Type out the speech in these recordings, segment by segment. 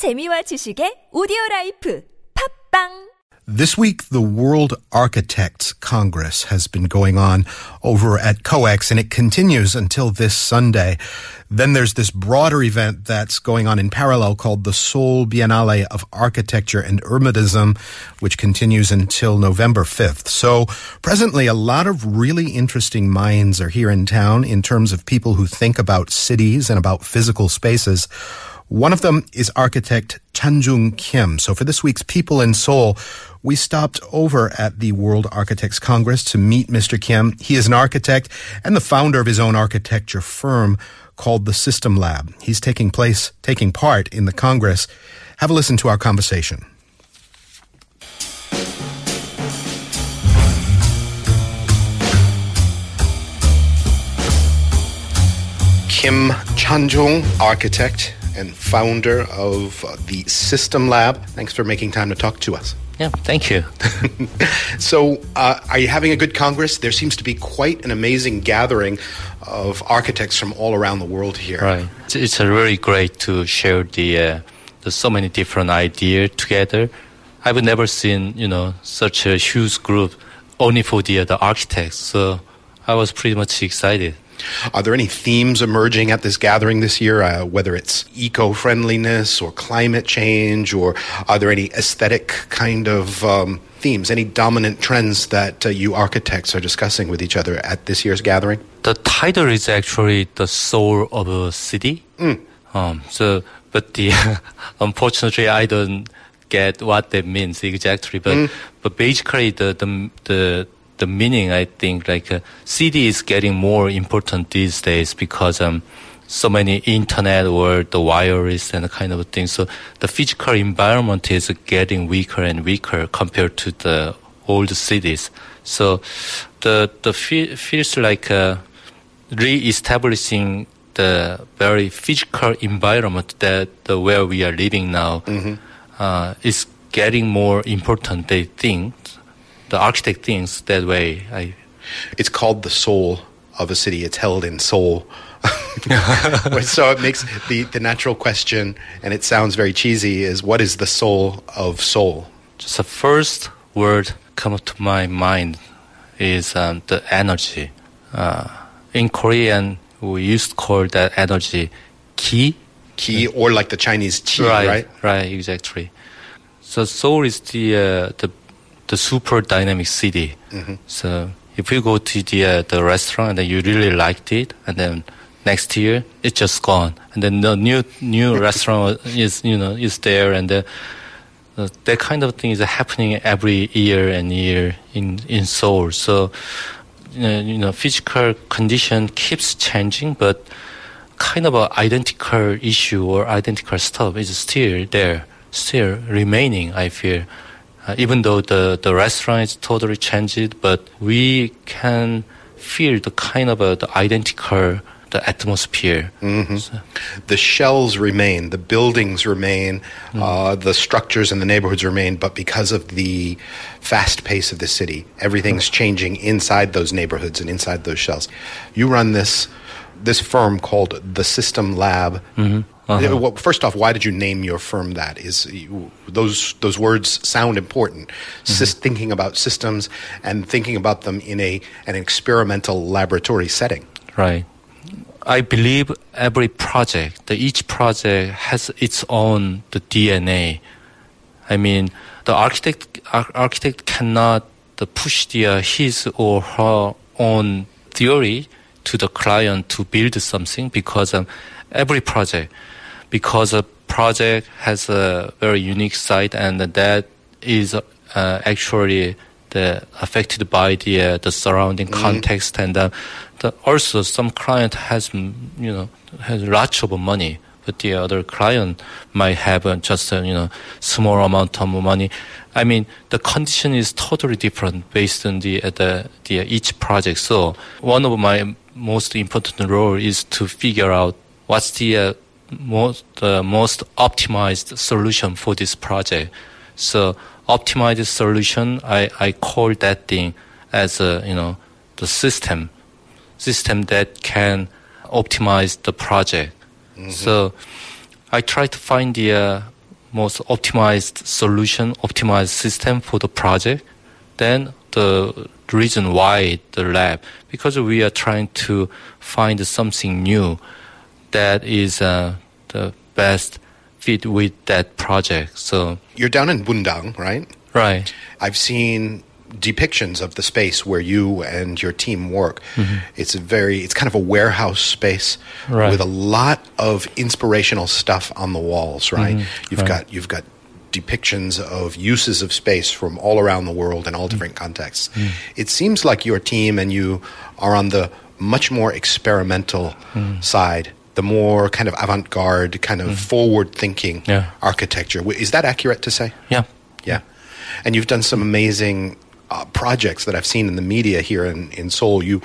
재미와 지식의 오디오 라이프 팝빵 This week, the World Architects Congress has been going on over at COEX, and it continues until this Sunday. Then there's this broader event that's going on in parallel called the Seoul Biennale of Architecture and Urbanism, which continues until November 5th. So presently, a lot of really interesting minds are here in town in terms of people who think about cities and about physical spaces. One of them is architect Chanjung Kim. So for this week's People in Seoul, we stopped over at the World Architects Congress to meet Mr. Kim. He is an architect and the founder of his own architecture firm called the System Lab. He's taking place, taking part in the Congress. Have a listen to our conversation. Kim Chanjung, architect and founder of the System Lab. Thanks for making time to talk to us. Yeah, thank you. So, uh, are you having a good Congress? There seems to be quite an amazing gathering of architects from all around the world here. right. It's, it's really great to share the, uh, the so many different ideas together. I've never seen, you know, such a huge group only for the, uh, the architects. So I was pretty much excited. Are there any themes emerging at this gathering this year, uh, whether it's eco friendliness or climate change, or are there any aesthetic kind of um, themes, any dominant trends that uh, you architects are discussing with each other at this year's gathering? The title is actually the soul of a city. Um, so, but the unfortunately, I don't get what that means exactly. But but basically, the the the the meaning I think like uh, city is getting more important these days because um so many internet or the wireless and kind of thing. So the physical environment is getting weaker and weaker compared to the old cities. So the the fe- feels like uh, re-establishing the very physical environment that the where we are living now uh, is getting more important. They think the architect thinks that way. I It's called the soul of a city. It's held in Seoul. so it makes the, the natural question, and it sounds very cheesy, is what is the Seoul of Seoul? just the first word come to my mind is um, the energy. Uh, in Korean, we used to call that energy ki. Ki, or like the Chinese qi, right? right, exactly. So soul is the uh, the the super dynamic city. Mm-hmm. So if you go to the uh, the restaurant and then you really liked it, and then next year it's just gone, and then the new new restaurant is you know is there, and the, uh, that kind of thing is happening every year and year in in Seoul. So you know, you know physical condition keeps changing, but kind of a identical issue or identical stuff is still there, still remaining. I feel, uh, even though the the restaurant is totally changed, but we can feel the kind of a, the identical the atmosphere. So- The shells remain, the buildings remain, Mm. uh, the structures and the neighborhoods remain, but because of the fast pace of the city, everything's Mm. changing inside those neighborhoods and inside those shells. You run this this firm called the System Lab. Mm-hmm. Uh, Uh-huh. Well, first off, why did you name your firm that? Is you, those those words sound important? Mm-hmm. Sys- thinking about systems and thinking about them in a an experimental laboratory setting. Right. I believe every project, the each project has its own the DNA. I mean, the architect ar- architect cannot the push the, uh, his or her own theory to the client to build something because um, every project, because a project has a very unique site and that is uh, actually the affected by the uh, the surrounding context and uh, the, also some client has mm, you know has lots of money but the other client might have uh, just uh, you know small amount of money. I mean the condition is totally different based on the uh, the, the uh, each project. So one of my most important role is to figure out what's the uh, most the most optimized solution for this project so optimized solution, I, I call that thing as a, you know, the system, system that can optimize the project. So I try to find the, uh, most optimized solution, optimized system for the project. Then the reason why the lab, because we are trying to find something new that is uh, the best fit with that project. So You're down in Bundang, right? right, I've seen depictions of the space where you and your team work. Mm-hmm. It's a very it's kind of a warehouse space Right. with a lot of inspirational stuff on the walls, right? Mm-hmm. You've right. got you've got depictions of uses of space from all around the world in all mm-hmm. different contexts. It seems like your team and you are on the much more experimental side. The more kind of avant-garde, kind of forward-thinking Yeah. architecture. Is that accurate to say? yeah, Yeah. And you've done some amazing uh, projects that I've seen in the media here in, in Seoul. You,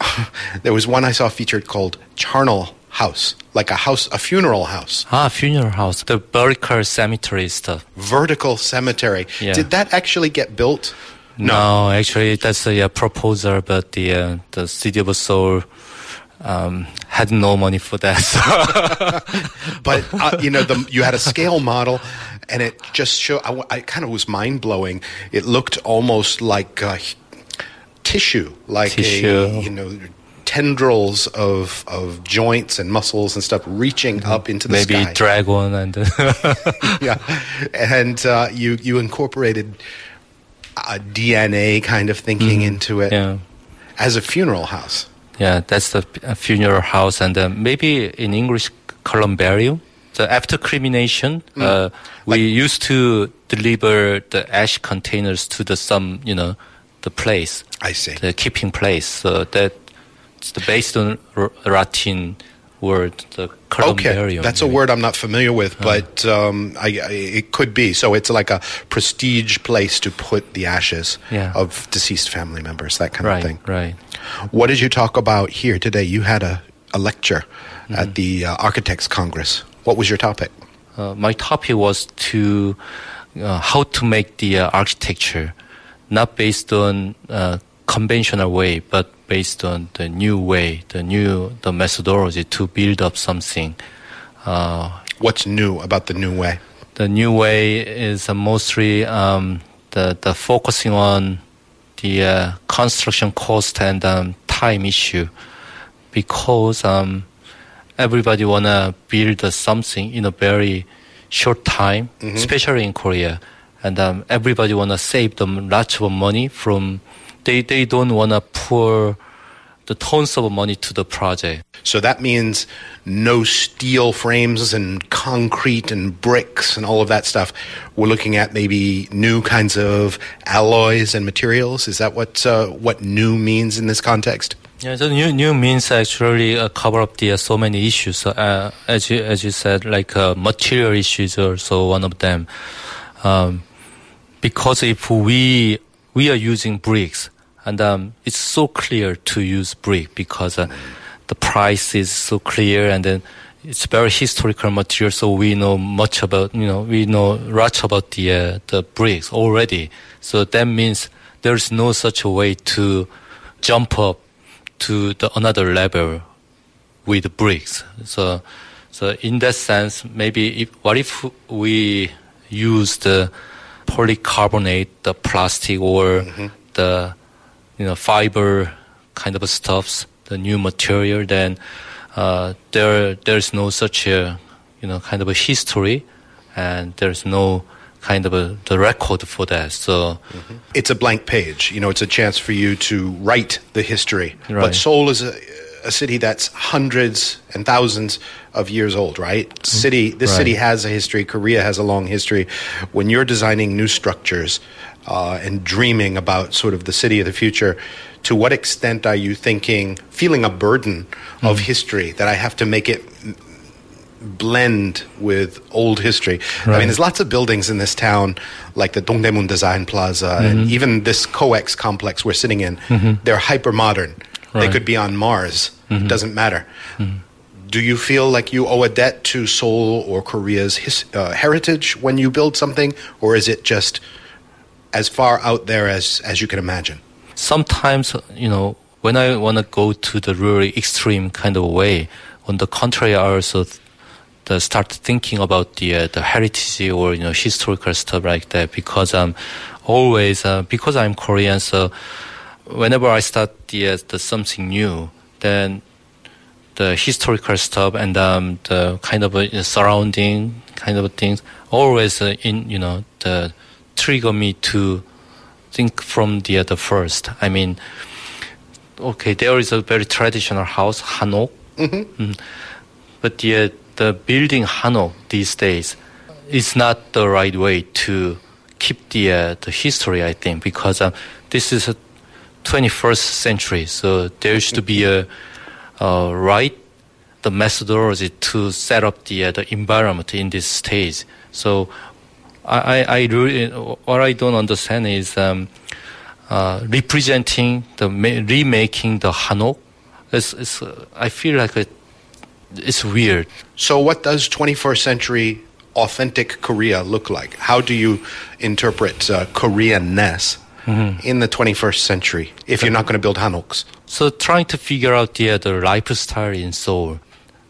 there was one I saw featured called Charnel House, like a house, a funeral house, ah, funeral house, the vertical cemetery stuff. vertical cemetery. Yeah. Did that actually get built? No, actually, that's a uh, proposal, but the uh, the city of Seoul um, had no money for that. So. But uh, you know, the, you had a scale model, and it just showed. I, I kind of was mind blowing. It looked almost like uh, tissue, like a you know tendrils of of joints and muscles and stuff reaching up into the Mm-hmm. Maybe sky. dragon and yeah, and uh, you you incorporated a DNA kind of thinking into it Mm-hmm. yeah. as a funeral house. Yeah, that's the funeral house, and uh, maybe in English, columbarium. So after cremation, uh, we used to deliver the ash containers to the some, you know, the place, I see. the keeping place. So that the based on Latin word, the columbarium. Okay, that's a word I'm not familiar with, but um, I, I, it could be. So it's like a prestige place to put the ashes Yeah. of deceased family members, that kind Right, of thing. right. What did you talk about here today? You had a, a lecture Mm-hmm. at the uh, Architects Congress. What was your topic? Uh, my topic was to uh, how to make the uh, architecture not based on uh, conventional way, but based on the new way, the new the methodology to build up something. Uh, What's new about the new way? the new way is uh, mostly um, the the focusing on the uh, construction cost and um, time issue, because um, everybody wanna build uh, something in a very short time, especially in Korea, and um, everybody wanna save them lots of money from. They they don't wanna pour the tons of money to the project. So that means no steel frames and concrete and bricks and all of that stuff. We're looking at maybe new kinds of alloys and materials. Is that what uh, what new means in this context? Yeah, the new new means actually uh, cover up the uh, so many issues. Uh, as you as you said, like uh, material issues are also one of them. Um, because if we we are using bricks, and um, it's so clear to use brick because uh, the price is so clear, and then it's very historical material. So we know much about you know we know much about the uh, the bricks already. So that means there's no such a way to jump up to the another level with bricks. So, so in that sense, maybe if, what if we use the polycarbonate, the plastic or the you know fiber kind of stuffs, the new material, then uh, there there's no such a you know kind of a history, and there's no kind of a the record for that. So. It's a blank page. You know, it's a chance for you to write the history. But Seoul is a, a city that's hundreds and thousands of years old, right? City. This Right. city has a history. Korea has a long history. When you're designing new structures uh, and dreaming about sort of the city of the future, to what extent are you thinking, feeling a burden of history that I have to make it blend with old history. I mean, there's lots of buildings in this town, like the Dongdaemun Design Plaza, Mm-hmm. and even this COEX complex we're sitting in. They're hyper modern. They Right. Mm-hmm. could be on Mars. it Doesn't matter. Do you feel like you owe a debt to Seoul or Korea's his, uh, heritage when you build something, or is it just as far out there as as you can imagine? sometimes you know when I want to go to the really extreme kind of way, on the contrary, I also th- start thinking about the uh, the heritage or you know historical stuff like that because I'm always uh, because I'm Korean so whenever I start the, uh, the something new then the historical stuff and um, the kind of uh, surrounding kind of things always uh, in you know the trigger me to think from the other first. I mean, okay, there is a very traditional house hanok, mm-hmm. but the the building hanok these days is not the right way to keep the uh, the history. I think because um, this is a 21st century, so there should be a uh, right the methodology to set up the uh, the environment in this stage. So I, I really what I don't understand is um, uh, representing the remaking the Hanok. It's, it's, uh, I feel like it, it's weird. So what does 21st century authentic Korea look like? How do you interpret uh, Koreanness? mm-hmm. in the 21st century if you're not going to build hanoks? So trying to figure out the, the lifestyle in Seoul,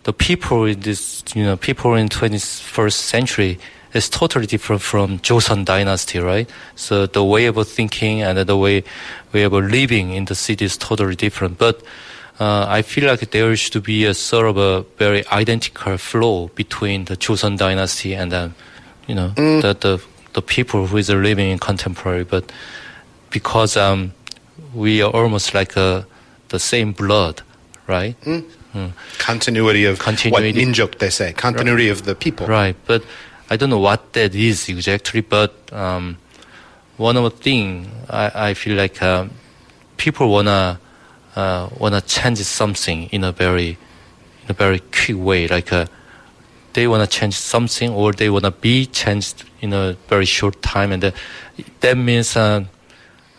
the people in this, you know, people in 21st century is totally different from Joseon dynasty, right? So the way of thinking and the way, way of living in the city is totally different. But uh, I feel like there should be a sort of a very identical flow between the Joseon dynasty and then, you know, mm. the, the, the people who is living in contemporary. But because um, we are almost like uh, the same blood, right? Mm. Mm. Continuity of continuity. what minjuk they say, continuity right. of the people. Right, but I don't know what that is exactly. But um, one of the thing I, I feel like uh, people wanna uh, wanna change something in a very in a very quick way, like. Uh, they want to change something or they want to be changed in a very short time and uh, that means uh,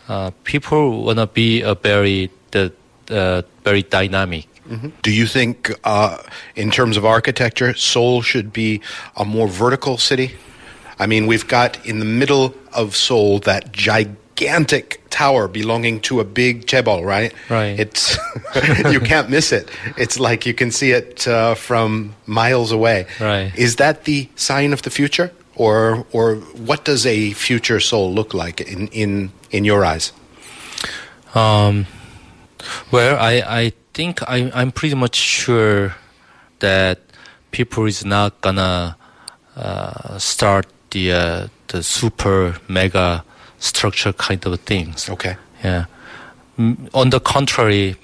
uh, people want to be a very the very dynamic. Mm-hmm. Do you think, uh, in terms of architecture, Seoul should be a more vertical city? I mean, we've got in the middle of Seoul that gigantic tower belonging to a big chaebol, right? Right. It's you can't miss it. It's like you can see it uh, from miles away. Right. Is that the sign of the future? or or what does a future Seoul look like in in in your eyes? Um, well, I I think I I'm pretty much sure that people is not gonna uh, start the uh, the super mega structure kind of things. Okay. Yeah. On the contrary,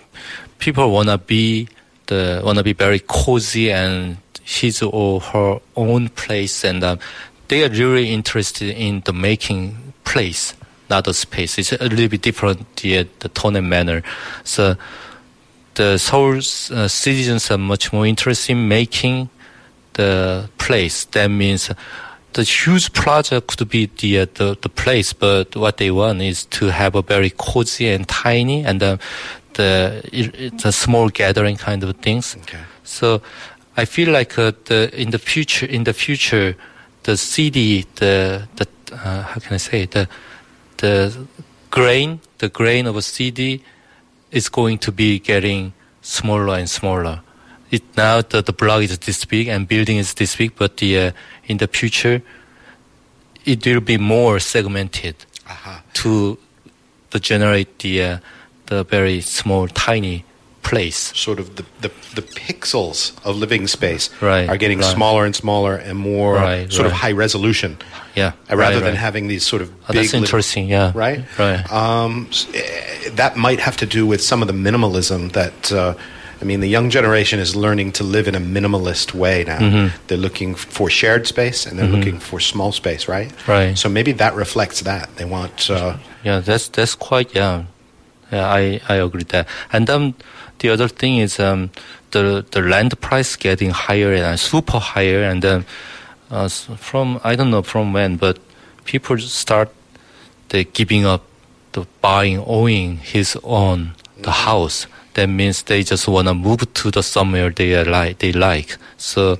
people wanna be the wanna be very cozy and his or her own place and um, they are really interested in the making place, not the space. It's a little bit different, the, the tone and manner. So the Seoul uh, citizens are much more interested in making the place. That means the huge project could be the, uh, the, the place, but what they want is to have a very cozy and tiny and uh, the it's a small gathering kind of things. Okay. So I feel like uh, the in the future in the future the city the the uh, how can I say the the grain, the grain of a CD is going to be getting smaller and smaller. It now the, the block is this big and building is this big, but the uh, in the future it will be more segmented uh-huh. to to generate the uh, the very small, tiny place. Sort of the, the, the pixels of living space right, are getting right. smaller and smaller and more right, sort of high resolution. Yeah. Uh, rather than having these sort of oh, That's interesting, yeah. Right? Right. Um, eh, that might have to do with some of the minimalism that. Uh, I mean, the young generation is learning to live in a minimalist way now. Mm-hmm. They're looking for shared space and they're mm-hmm. looking for small space, right? Right. So maybe that reflects that. They want. Uh, yeah, that's that's quite yeah. Yeah, I I agree with that. And um, the other thing is um, the the land price getting higher and super higher, and then uh, from I don't know from when, but people start the giving up the buying, owning his own the mm-hmm. house. That means they just wanna move to the somewhere they like. They like so.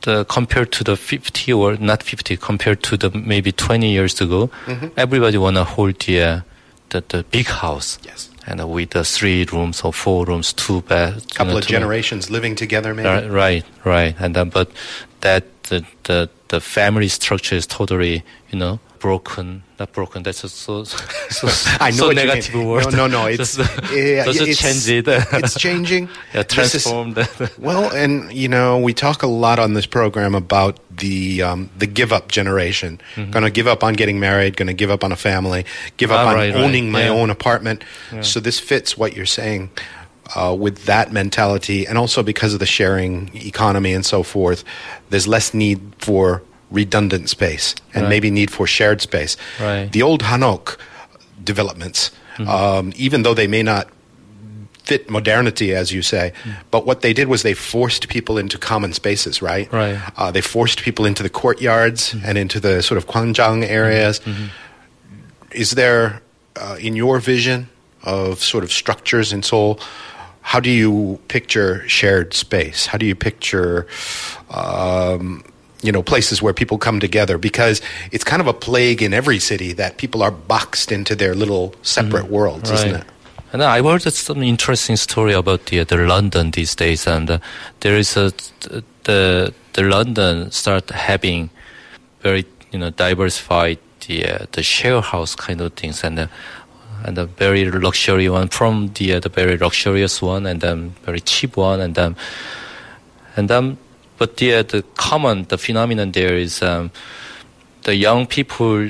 The, compared to the 50 or not 50, compared to the maybe 20 years ago, mm-hmm. everybody wanna hold the, uh, the, the big house. Yes and uh, with uh, three rooms or four rooms, two beds. A couple of generations living together, maybe. Right, right, right. And then, but that the, the the family structure is totally, you know, broken. Not broken. That's a so so, I know so negative word. No, no, no. It's just, yeah, just it's, change it. it's changing. yeah, This is- transformed. Well, and you know, we talk a lot on this program about the um, the give up generation. Going to give up on getting married. Going to give up on a family. Give up Mm-hmm. Ah, on right, right. owning my Yeah. own apartment. So this fits what you're saying. Uh, with that mentality, and also because of the sharing economy and so forth, there's less need for redundant space and Right. maybe need for shared space. Right. The old Hanok developments, Mm-hmm. um, even though they may not fit modernity, as you say. But what they did was they forced people into common spaces, right? Right. Uh, they forced people into the courtyards and into the sort of kwanjang areas. Is there, uh, in your vision of sort of structures in Seoul, how do you picture shared space? How do you picture, um, you know, places where people come together? Because it's kind of a plague in every city that people are boxed into their little separate worlds, isn't it? And I heard some interesting story about the the London these days, and uh, there is a the the London start having very you know diversified the uh, the share house kind of things, and uh, and a very luxury one from the uh, the very luxurious one, and then very cheap one, and then and then but the uh, the common the phenomenon there is um, the young people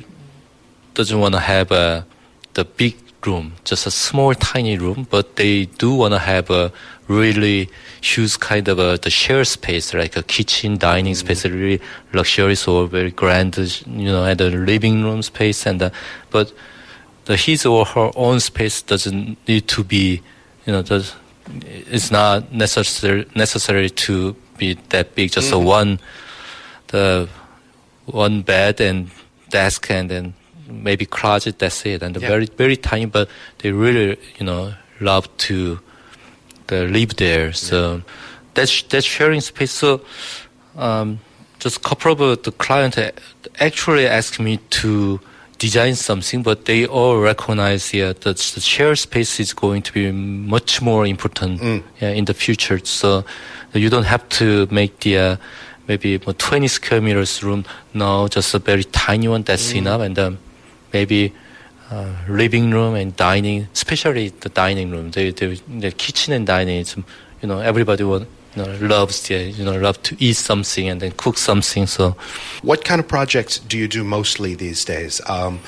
doesn't want to have a the big room, just a small tiny room, but they do want to have a really huge kind of a the share space, like a kitchen, dining space, really luxurious or very grand, you know, and a living room space, and uh, but the his or her own space doesn't need to be, you know, does it's not necessary necessary to be that big. Just a one, the one bed and desk and then maybe closet. That's it. And Yeah. very very tiny, but they really you know love to uh, live there. So that's that's sharing space. So um, just a couple of uh, the client uh, actually asked me to design something, but they all recognize yeah, that the share space is going to be much more important yeah, in the future. So you don't have to make the uh, maybe 20 square meters room. No, just a very tiny one. That's enough. And um, maybe uh, living room and dining, especially the dining room. The, the, the kitchen and dining is, you know, everybody will, you know, loves the, you know, love to eat something and then cook something. So What kind of projects do you do mostly these days? Um,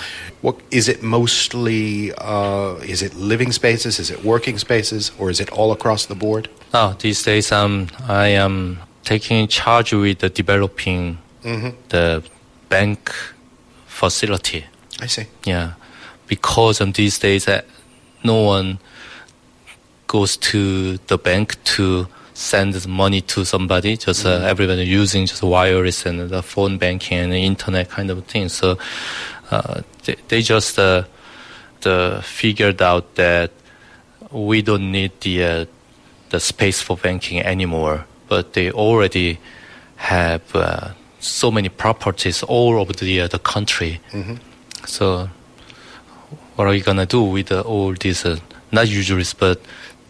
what is it mostly? Uh, is it living spaces? Is it working spaces? Or is it all across the board? Now these days, um, I am taking charge with the developing the bank facility. I see. Yeah, because um, these days uh, no one goes to the bank to send money to somebody. Just uh, everybody using just wireless and the phone banking and internet kind of thing. So uh, they, they just uh, the figured out that we don't need the uh, the space for banking anymore. But they already have uh, so many properties all over the uh, the country. So, what are you gonna do with uh, all these uh, not usuries, but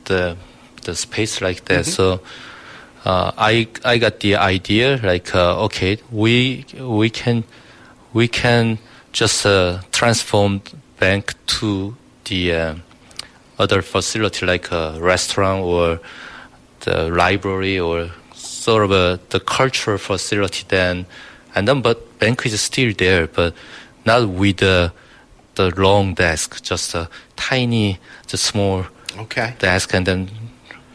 the the space like that? So, uh, I I got the idea like uh, okay, we we can we can just uh, transform bank to the other facility like a restaurant or the library or sort of a, the cultural facility then and then but bank is still there but not with the the long desk just a tiny just small Okay. desk and then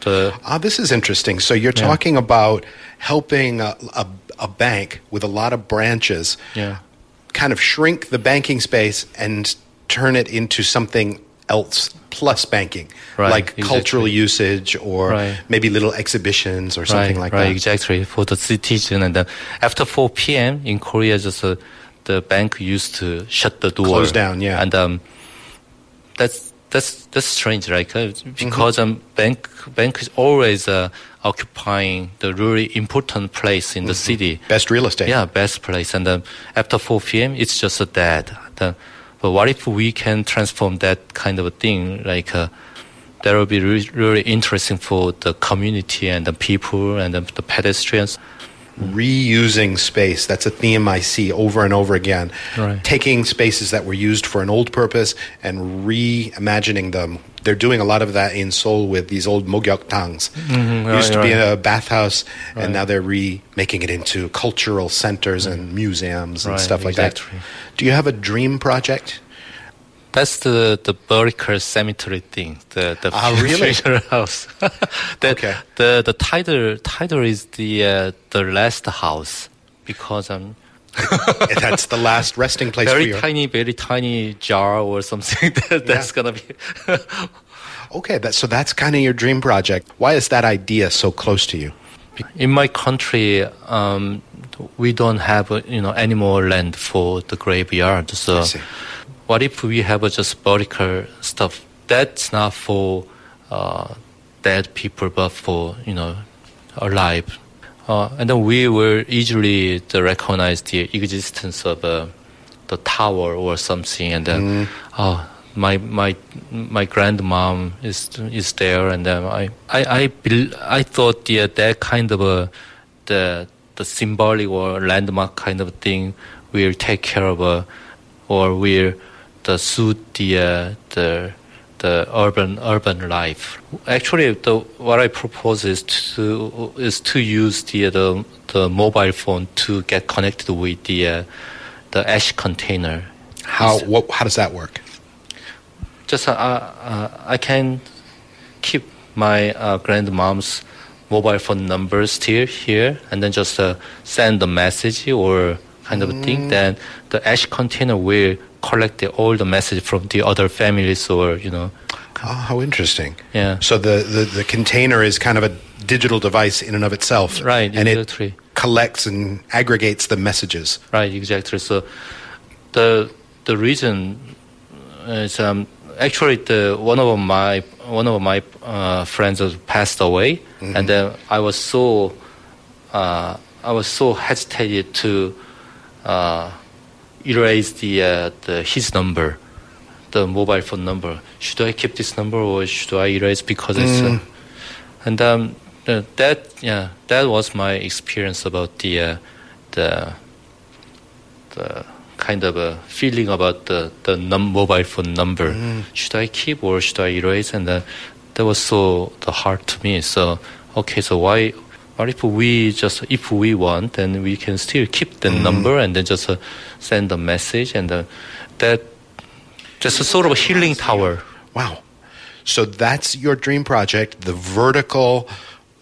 the Ah, this is interesting. So you're Yeah. talking about helping a, a, a bank with a lot of branches yeah kind of shrink the banking space and turn it into something else plus banking, Right, like cultural usage or Right. maybe little exhibitions or something right, like that. right, exactly for the citizen and then after 4 p.m. in Korea just uh, the bank used to shut the door Close down, yeah. and um that's that's that's strange right Mm-hmm. because um bank bank is always uh, occupying the really important place in the Mm-hmm. city Best real estate. yeah, best place. And then after 4 p.m., it's just a dead. The, but what if we can transform that kind of a thing, like uh, that will be re- really interesting for the community and the people and the, the pedestrians. Reusing space. That's a theme I see over and over again. Right. Taking spaces that were used for an old purpose and reimagining them. They're doing a lot of that in Seoul with these old mogyoktangs. Mm-hmm, used to right, be a bathhouse, Right. and now they're remaking it into cultural centers and museums and Right, stuff like exactly. that. Do you have a dream project? That's the the vertical cemetery thing. The the Ah, really? house. the, Okay. the the title title is the uh, the last house because I'm That's the last resting place very tiny, very tiny jar or something. That, that's Yeah. gonna be. Okay, that, so that's kind of your dream project. Why is that idea so close to you? In my country, um, we don't have uh, you know any more land for the graveyard. So, I see. What if we have just vertical stuff? That's not for uh, dead people, but for you know alive. Uh, and then we will easily recognize the existence of uh, the tower or something, and then oh, my my my grandmom is is there, and then I I I, bel I thought the, that kind of a the the symbolic or landmark kind of thing will take care of uh, or will the suit the the the urban urban life. Actually, the what I propose is to is to use the the, the mobile phone to get connected with the uh, the ash container. How, what, how does that work? just uh, uh, I can keep my uh, grandmom's mobile phone number still here, and then just uh, send the message or kind of thing. Then the ash container will collect all the message from the other families or you know, Oh, how interesting. yeah. So the, the, the container is kind of a digital device in and of itself. Right, And exactly. it collects and aggregates the messages. Right, exactly. So the the reason is um, actually the one of my one of my uh, friends passed away, and then I was so uh, I was so hesitated to uh, erase the uh, the his number, the mobile phone number. Should I keep this number or should I erase because it's uh, and um, the- that yeah that was my experience about the uh, the the kind of a feeling about the the num- mobile phone number. Should I keep or should I erase? And uh, that was so the hard to me. So okay, so why? What if we just if we want, then we can still keep the number and then just uh, send a message and uh, that just a sort of a healing tower. Wow. So that's your dream project, the vertical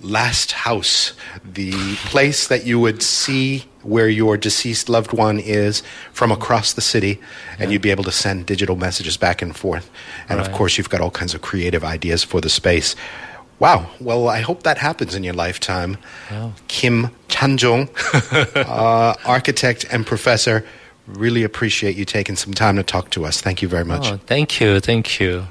last house, the place that you would see where your deceased loved one is from across the city, and you'd be able to send digital messages back and forth. And of course, you've got all kinds of creative ideas for the space. Wow. Well, I hope that happens in your lifetime. Wow. Kim Chanjung, uh, architect and professor, really appreciate you taking some time to talk to us. Thank you very much. Oh, thank you, thank you.